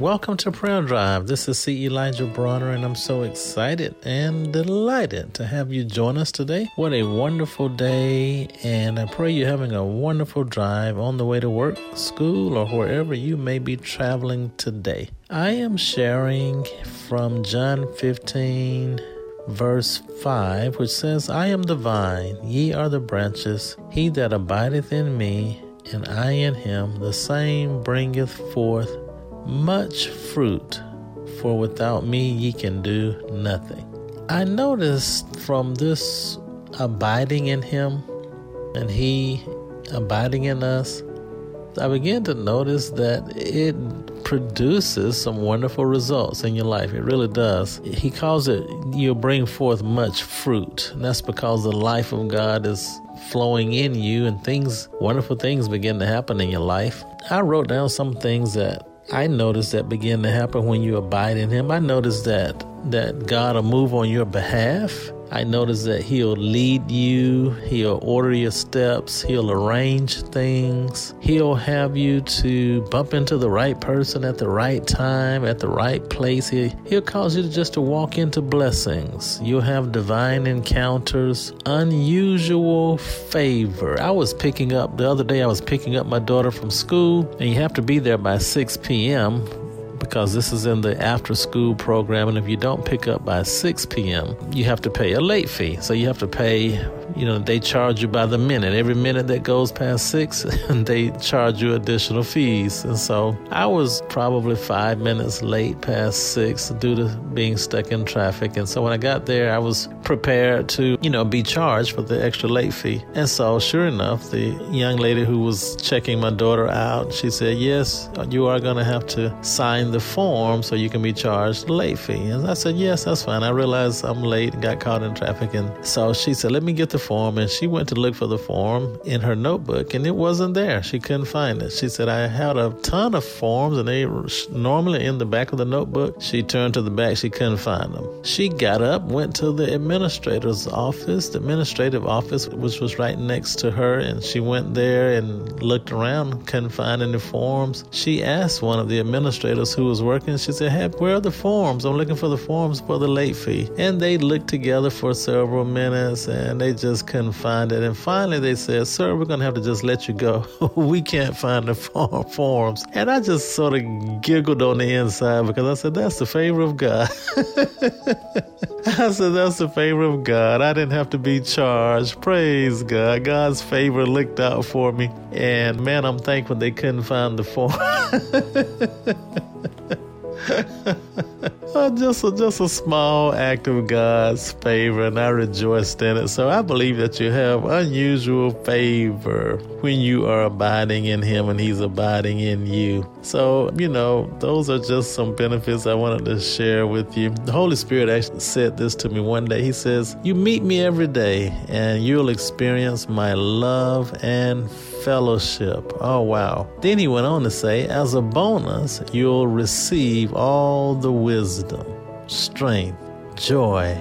Welcome to Prayer Drive. This is C. Elijah Bronner, and I'm so excited and delighted to have you join us today. What a wonderful day, and I pray you're having a wonderful drive on the way to work, school, or wherever you may be traveling today. I am sharing from John 15 verse 5, which says, I am the vine, ye are the branches. He that abideth in me, and I in him, the same bringeth forth much fruit, for without me ye can do nothing. I noticed from this abiding in him and he abiding in us, I began to notice that it produces some wonderful results in your life. It really does. He calls it, you'll bring forth much fruit. And that's because the life of God is flowing in you and things, wonderful things begin to happen in your life. I wrote down some things that I noticed that begin to happen when you abide in Him. I noticed that that God will move on your behalf. I notice that He'll lead you, He'll order your steps, He'll arrange things, He'll have you to bump into the right person at the right time, at the right place. He, he'll cause you to just to walk into blessings. You'll have divine encounters, unusual favor. I was picking up the other day, I was picking up my daughter from school, and you have to be there by 6 p.m because this is in the after school program. And if you don't pick up by 6 p.m., you have to pay a late fee. So you have to pay, you know, they charge you by the minute. Every minute that goes past six, they charge you additional fees. And so I was probably five minutes late past six due to being stuck in traffic. And so when I got there, I was prepared to, you know, be charged for the extra late fee. And so sure enough, the young lady who was checking my daughter out, she said, yes, you are going to have to sign the form so you can be charged late fee. And I said, Yes, that's fine. I realized I'm late and got caught in traffic. And so she said, Let me get the form. And she went to look for the form in her notebook and it wasn't there. She couldn't find it. She said, I had a ton of forms and they were normally in the back of the notebook. She turned to the back, she couldn't find them. She got up, went to the administrator's office, the administrative office, which was right next to her. And she went there and looked around, couldn't find any forms. She asked one of the administrators who was working. She said, Hey, where are the forms? I'm looking for the forms for the late fee. And they looked together for several minutes and they just couldn't find it. And finally they said, Sir, we're going to have to just let you go. we can't find the form- forms. And I just sort of giggled on the inside because I said, That's the favor of God. I said, That's the favor of God. I didn't have to be charged. Praise God. God's favor looked out for me. And man, I'm thankful they couldn't find the form. Just a, just a small act of God's favor, and I rejoiced in it. So I believe that you have unusual favor when you are abiding in Him and He's abiding in you. So, you know, those are just some benefits I wanted to share with you. The Holy Spirit actually said this to me one day. He says, You meet me every day, and you'll experience my love and fellowship. Oh, wow. Then he went on to say, as a bonus, you'll receive all the wisdom, strength, joy,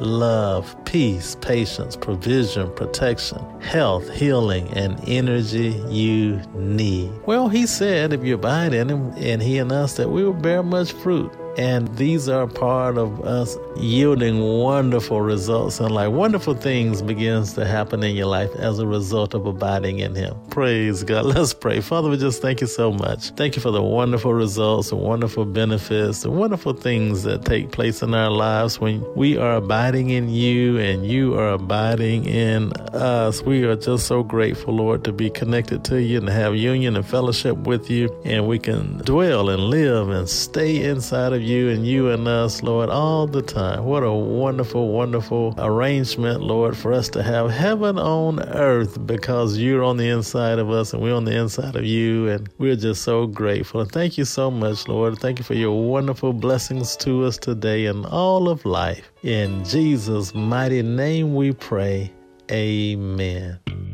love, peace, patience, provision, protection, health, healing, and energy you need. Well, he said, if you abide in him and he us, that we will bear much fruit. And these are part of us yielding wonderful results and like wonderful things begins to happen in your life as a result of abiding in Him. Praise God. Let's pray. Father, we just thank you so much. Thank you for the wonderful results, the wonderful benefits, the wonderful things that take place in our lives when we are abiding in you and you are abiding in us. We are just so grateful, Lord, to be connected to you and have union and fellowship with you. And we can dwell and live and stay inside of you you and you and us, Lord, all the time. What a wonderful, wonderful arrangement, Lord, for us to have heaven on earth because you're on the inside of us and we're on the inside of you. And we're just so grateful. And thank you so much, Lord. Thank you for your wonderful blessings to us today and all of life. In Jesus' mighty name we pray. Amen.